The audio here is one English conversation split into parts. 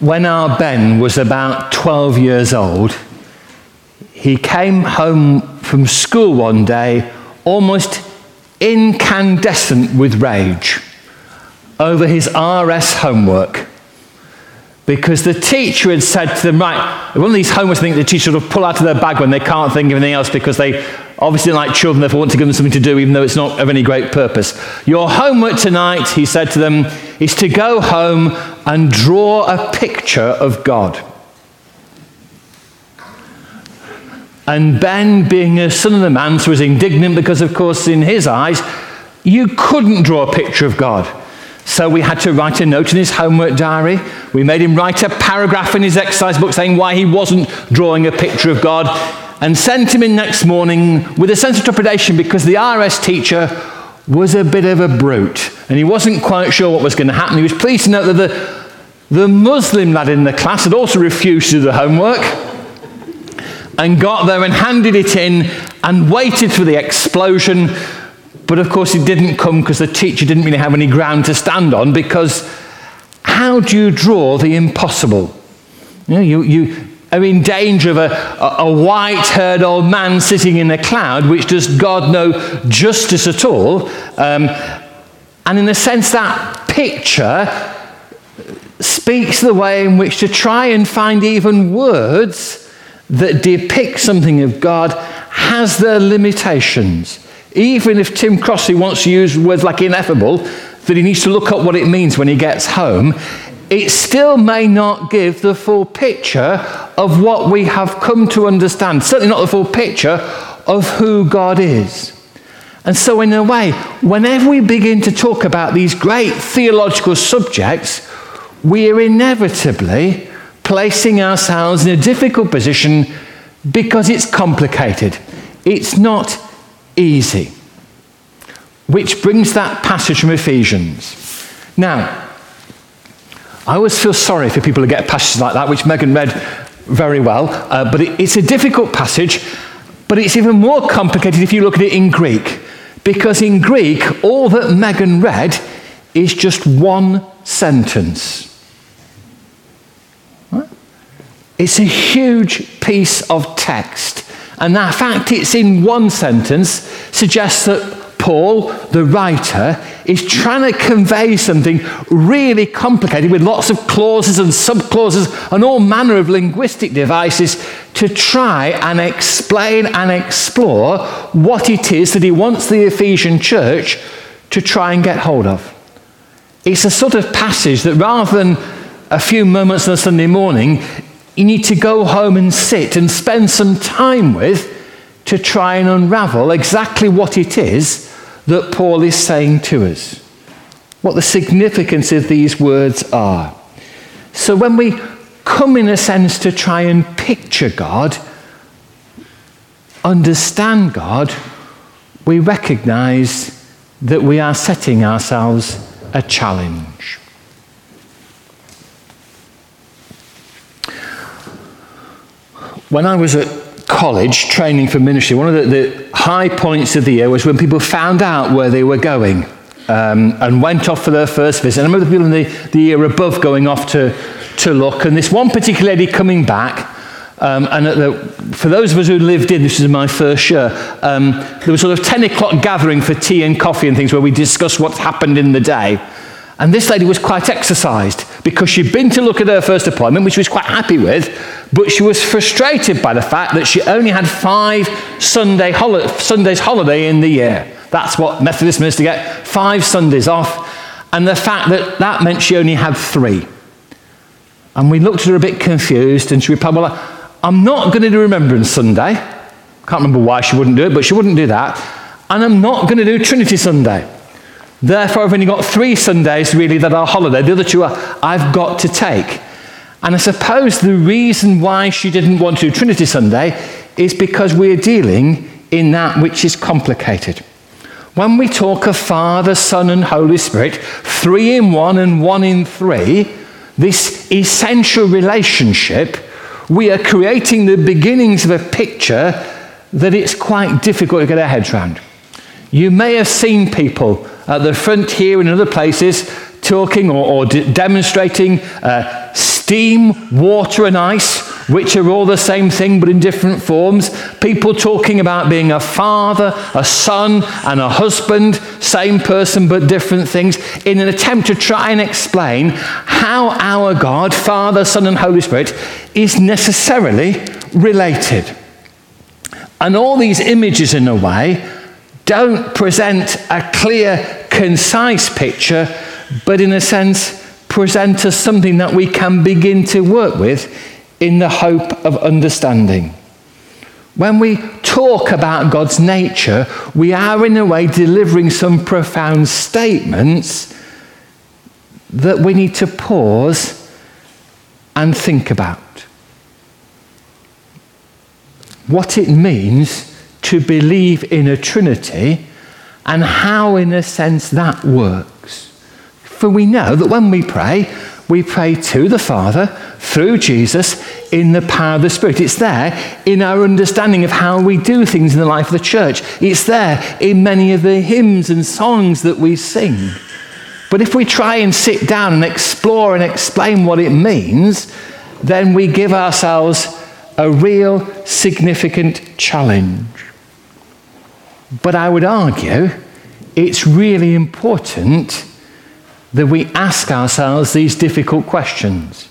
when our Ben was about 12 years old, he came home from school one day almost incandescent with rage over his RS homework. Because the teacher had said to them, right, one of these homeworks, I think the teacher would pull out of their bag when they can't think of anything else because they obviously like children, therefore want to give them something to do, even though it's not of any great purpose. Your homework tonight, he said to them, is to go home and draw a picture of God. And Ben, being a son of the manse, was indignant because, of course, in his eyes, you couldn't draw a picture of God. So we had to write a note in his homework diary. We made him write a paragraph in his exercise book saying why he wasn't drawing a picture of God and sent him in next morning with a sense of trepidation because the RS teacher was a bit of a brute and he wasn't quite sure what was going to happen. He was pleased to note that the, the Muslim lad in the class had also refused to do the homework and got there and handed it in and waited for the explosion. But of course, it didn't come because the teacher didn't really have any ground to stand on because how do you draw the impossible? You, know, you, you are in danger of a, a, a white haired old man sitting in a cloud, which does God no justice at all. Um, and in a sense, that picture speaks the way in which to try and find even words that depict something of God has their limitations. Even if Tim Crossley wants to use words like ineffable, that he needs to look up what it means when he gets home, it still may not give the full picture of what we have come to understand. Certainly not the full picture of who God is. And so, in a way, whenever we begin to talk about these great theological subjects, we are inevitably placing ourselves in a difficult position because it's complicated. It's not easy. Which brings that passage from Ephesians. Now, I always feel sorry for people who get passages like that, which Megan read very well, uh, but it, it's a difficult passage, but it's even more complicated if you look at it in Greek. Because in Greek, all that Megan read is just one sentence. It's a huge piece of text. And the fact it's in one sentence suggests that Paul, the writer, is trying to convey something really complicated with lots of clauses and subclauses and all manner of linguistic devices to try and explain and explore what it is that he wants the Ephesian church to try and get hold of. It's a sort of passage that rather than a few moments on a Sunday morning, you need to go home and sit and spend some time with to try and unravel exactly what it is that Paul is saying to us, what the significance of these words are. So when we come, in a sense, to try and picture God, understand God, we recognize that we are setting ourselves a challenge. When I was at college training for ministry, one of the, the high points of the year was when people found out where they were going um, and went off for their first visit. I remember the people in the, the year above going off to, to look, and this one particular lady coming back. Um, and the, for those of us who lived in, this is my first year, um, there was sort of 10 o'clock gathering for tea and coffee and things where we discussed what's happened in the day. And this lady was quite exercised because she'd been to look at her first appointment, which she was quite happy with, but she was frustrated by the fact that she only had five Sunday holi- Sundays holiday in the year. That's what Methodist ministers get five Sundays off. And the fact that that meant she only had three. And we looked at her a bit confused, and she replied, Well, I'm not going to do Remembrance Sunday. Can't remember why she wouldn't do it, but she wouldn't do that. And I'm not going to do Trinity Sunday. Therefore, I've only got three Sundays really that are holiday. The other two are, I've got to take. And I suppose the reason why she didn't want to do Trinity Sunday is because we're dealing in that which is complicated. When we talk of Father, Son, and Holy Spirit, three in one and one in three, this essential relationship, we are creating the beginnings of a picture that it's quite difficult to get our heads around. You may have seen people at the front here and other places talking or, or demonstrating uh, steam, water, and ice, which are all the same thing but in different forms. People talking about being a father, a son, and a husband, same person but different things, in an attempt to try and explain how our God, Father, Son, and Holy Spirit, is necessarily related. And all these images, in a way, don't present a clear, concise picture, but in a sense, present us something that we can begin to work with in the hope of understanding. When we talk about God's nature, we are in a way delivering some profound statements that we need to pause and think about. What it means to believe in a Trinity and how, in a sense, that works. For we know that when we pray, we pray to the Father through Jesus in the power of the Spirit. It's there in our understanding of how we do things in the life of the church. It's there in many of the hymns and songs that we sing. But if we try and sit down and explore and explain what it means, then we give ourselves a real significant challenge. But I would argue it's really important that we ask ourselves these difficult questions.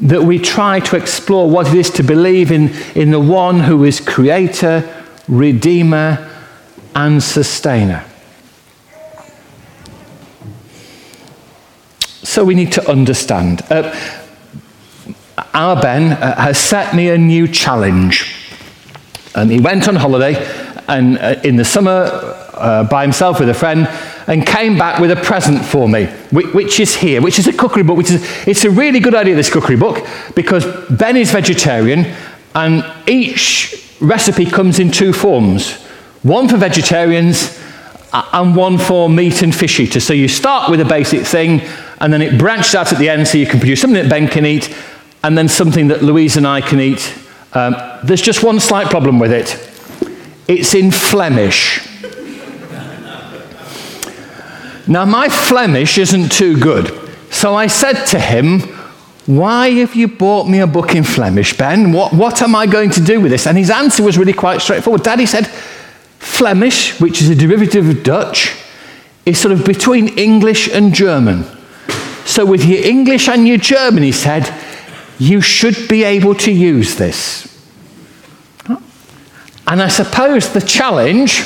That we try to explore what it is to believe in, in the one who is creator, redeemer, and sustainer. So we need to understand. Uh, our Ben uh, has set me a new challenge. And he went on holiday and uh, in the summer uh, by himself with a friend and came back with a present for me, which is here, which is a cookery book. Which is, it's a really good idea, this cookery book, because Ben is vegetarian, and each recipe comes in two forms one for vegetarians and one for meat and fish eaters. So you start with a basic thing, and then it branches out at the end so you can produce something that Ben can eat, and then something that Louise and I can eat. Um, there's just one slight problem with it it's in Flemish. Now, my Flemish isn't too good. So I said to him, Why have you bought me a book in Flemish, Ben? What, what am I going to do with this? And his answer was really quite straightforward. Daddy said, Flemish, which is a derivative of Dutch, is sort of between English and German. So, with your English and your German, he said, you should be able to use this. And I suppose the challenge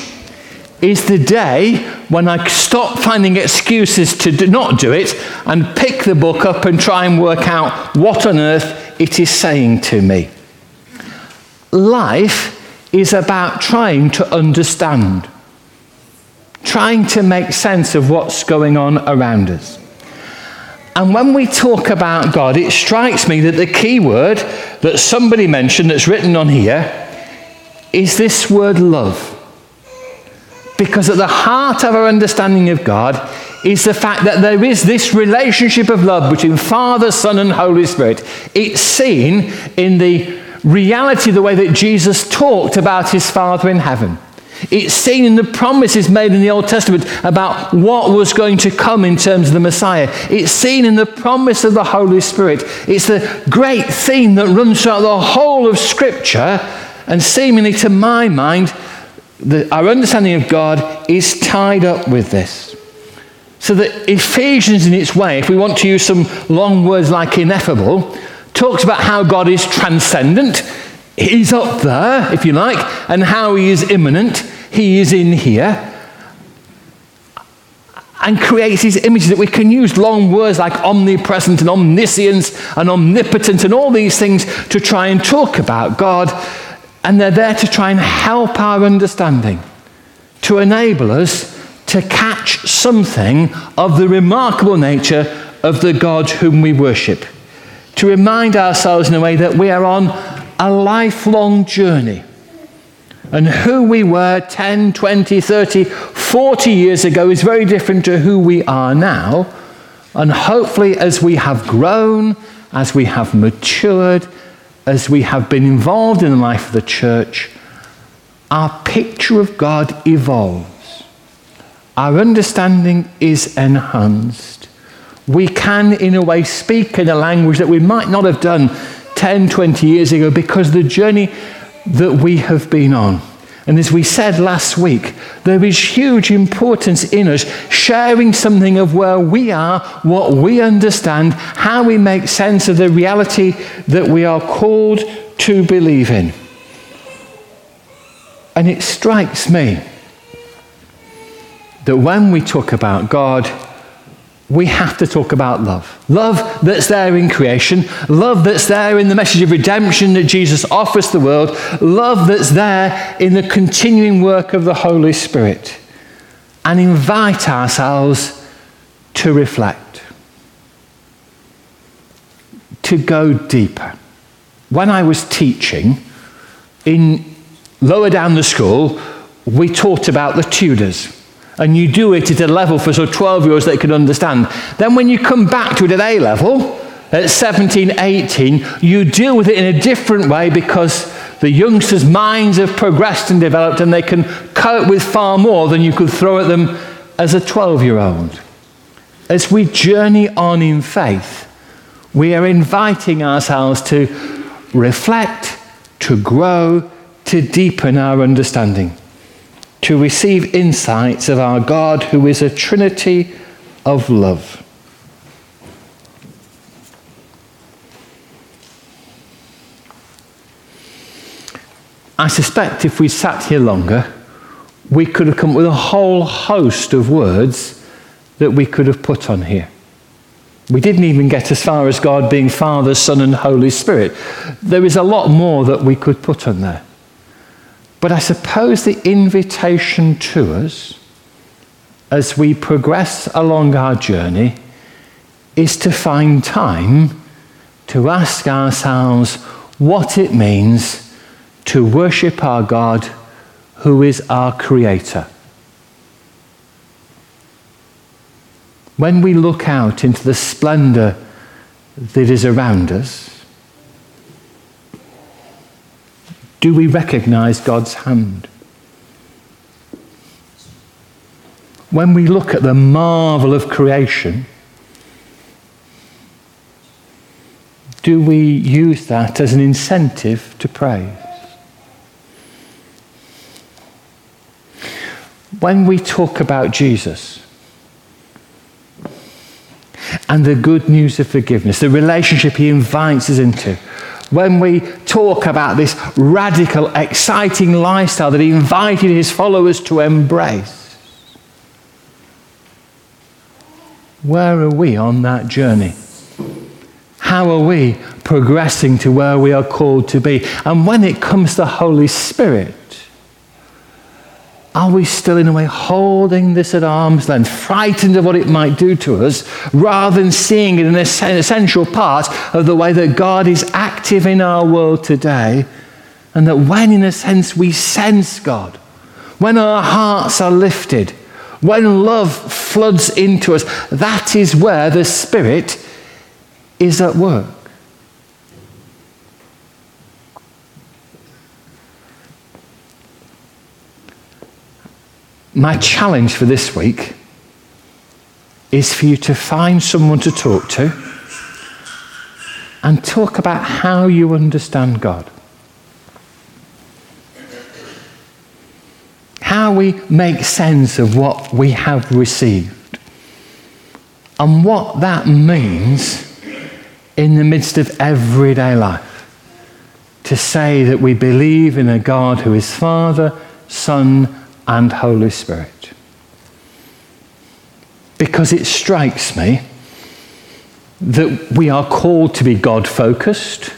is the day when I stop finding excuses to do not do it and pick the book up and try and work out what on earth it is saying to me. Life is about trying to understand, trying to make sense of what's going on around us. And when we talk about God, it strikes me that the key word that somebody mentioned that's written on here is this word love. Because at the heart of our understanding of God is the fact that there is this relationship of love between Father, Son, and Holy Spirit. It's seen in the reality, the way that Jesus talked about his Father in heaven. It's seen in the promises made in the Old Testament about what was going to come in terms of the Messiah. It's seen in the promise of the Holy Spirit. It's the great theme that runs throughout the whole of Scripture, and seemingly to my mind, the, our understanding of God is tied up with this. So that Ephesians, in its way, if we want to use some long words like ineffable, talks about how God is transcendent. He's up there, if you like, and how he is immanent. He is in here. And creates these images that we can use long words like omnipresent and omniscience and omnipotent and all these things to try and talk about God and they're there to try and help our understanding, to enable us to catch something of the remarkable nature of the God whom we worship, to remind ourselves in a way that we are on a lifelong journey. And who we were 10, 20, 30, 40 years ago is very different to who we are now. And hopefully, as we have grown, as we have matured, as we have been involved in the life of the church, our picture of God evolves. Our understanding is enhanced. We can, in a way, speak in a language that we might not have done 10, 20 years ago because the journey that we have been on. And as we said last week, there is huge importance in us sharing something of where we are, what we understand, how we make sense of the reality that we are called to believe in. And it strikes me that when we talk about God, we have to talk about love. Love that's there in creation, love that's there in the message of redemption that Jesus offers the world, love that's there in the continuing work of the Holy Spirit, and invite ourselves to reflect, to go deeper. When I was teaching in lower down the school, we taught about the Tudors and you do it at a level for sort of 12 year olds that can understand. Then when you come back to it at A level, at 17, 18, you deal with it in a different way because the youngsters' minds have progressed and developed and they can cope with far more than you could throw at them as a 12 year old. As we journey on in faith, we are inviting ourselves to reflect, to grow, to deepen our understanding to receive insights of our God who is a trinity of love. I suspect if we sat here longer, we could have come up with a whole host of words that we could have put on here. We didn't even get as far as God being Father, Son, and Holy Spirit. There is a lot more that we could put on there. But I suppose the invitation to us as we progress along our journey is to find time to ask ourselves what it means to worship our God who is our Creator. When we look out into the splendor that is around us, Do we recognize God's hand? When we look at the marvel of creation, do we use that as an incentive to praise? When we talk about Jesus and the good news of forgiveness, the relationship he invites us into, when we talk about this radical, exciting lifestyle that he invited his followers to embrace. Where are we on that journey? How are we progressing to where we are called to be? And when it comes to the Holy Spirit, are we still, in a way, holding this at arm's length, frightened of what it might do to us, rather than seeing it an essential part of the way that God is active in our world today? And that when, in a sense, we sense God, when our hearts are lifted, when love floods into us, that is where the Spirit is at work. My challenge for this week is for you to find someone to talk to and talk about how you understand God. How we make sense of what we have received. And what that means in the midst of everyday life. To say that we believe in a God who is Father, Son, and Holy Spirit. Because it strikes me that we are called to be God focused,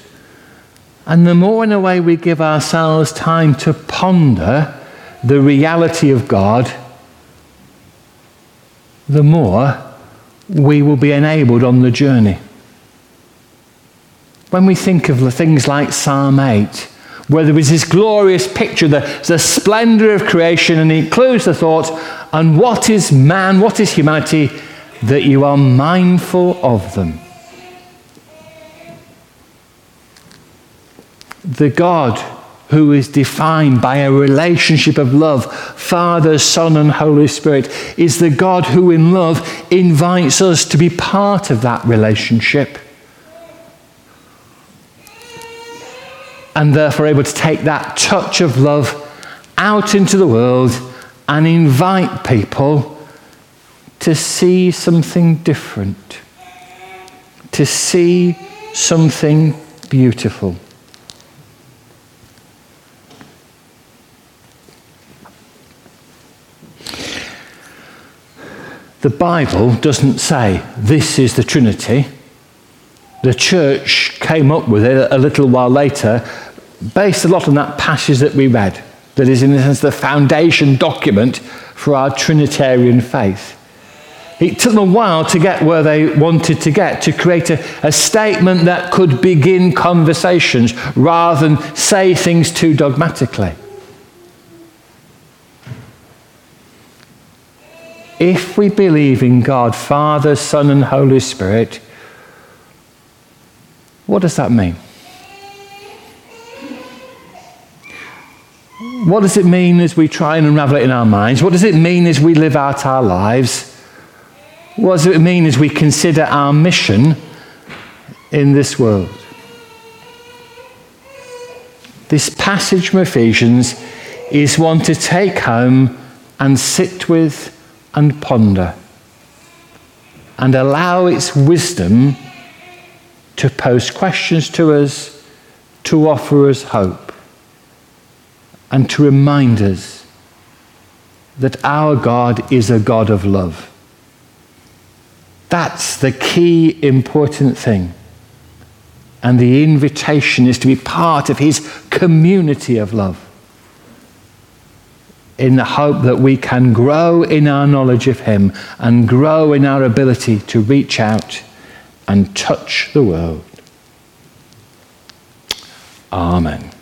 and the more, in a way, we give ourselves time to ponder the reality of God, the more we will be enabled on the journey. When we think of the things like Psalm 8, where there is this glorious picture, the, the splendor of creation, and it includes the thought, and what is man, what is humanity, that you are mindful of them. The God who is defined by a relationship of love, Father, Son, and Holy Spirit, is the God who, in love, invites us to be part of that relationship. And therefore, able to take that touch of love out into the world and invite people to see something different, to see something beautiful. The Bible doesn't say this is the Trinity. The church came up with it a little while later, based a lot on that passage that we read, that is, in a sense, the foundation document for our Trinitarian faith. It took them a while to get where they wanted to get, to create a, a statement that could begin conversations rather than say things too dogmatically. if we believe in God, Father, Son, and Holy Spirit, what does that mean? What does it mean as we try and unravel it in our minds? What does it mean as we live out our lives? What does it mean as we consider our mission in this world? This passage from Ephesians is one to take home and sit with and ponder and allow its wisdom to pose questions to us, to offer us hope, and to remind us that our God is a God of love. That's the key important thing. And the invitation is to be part of his community of love in the hope that we can grow in our knowledge of Him and grow in our ability to reach out and touch the world. Amen.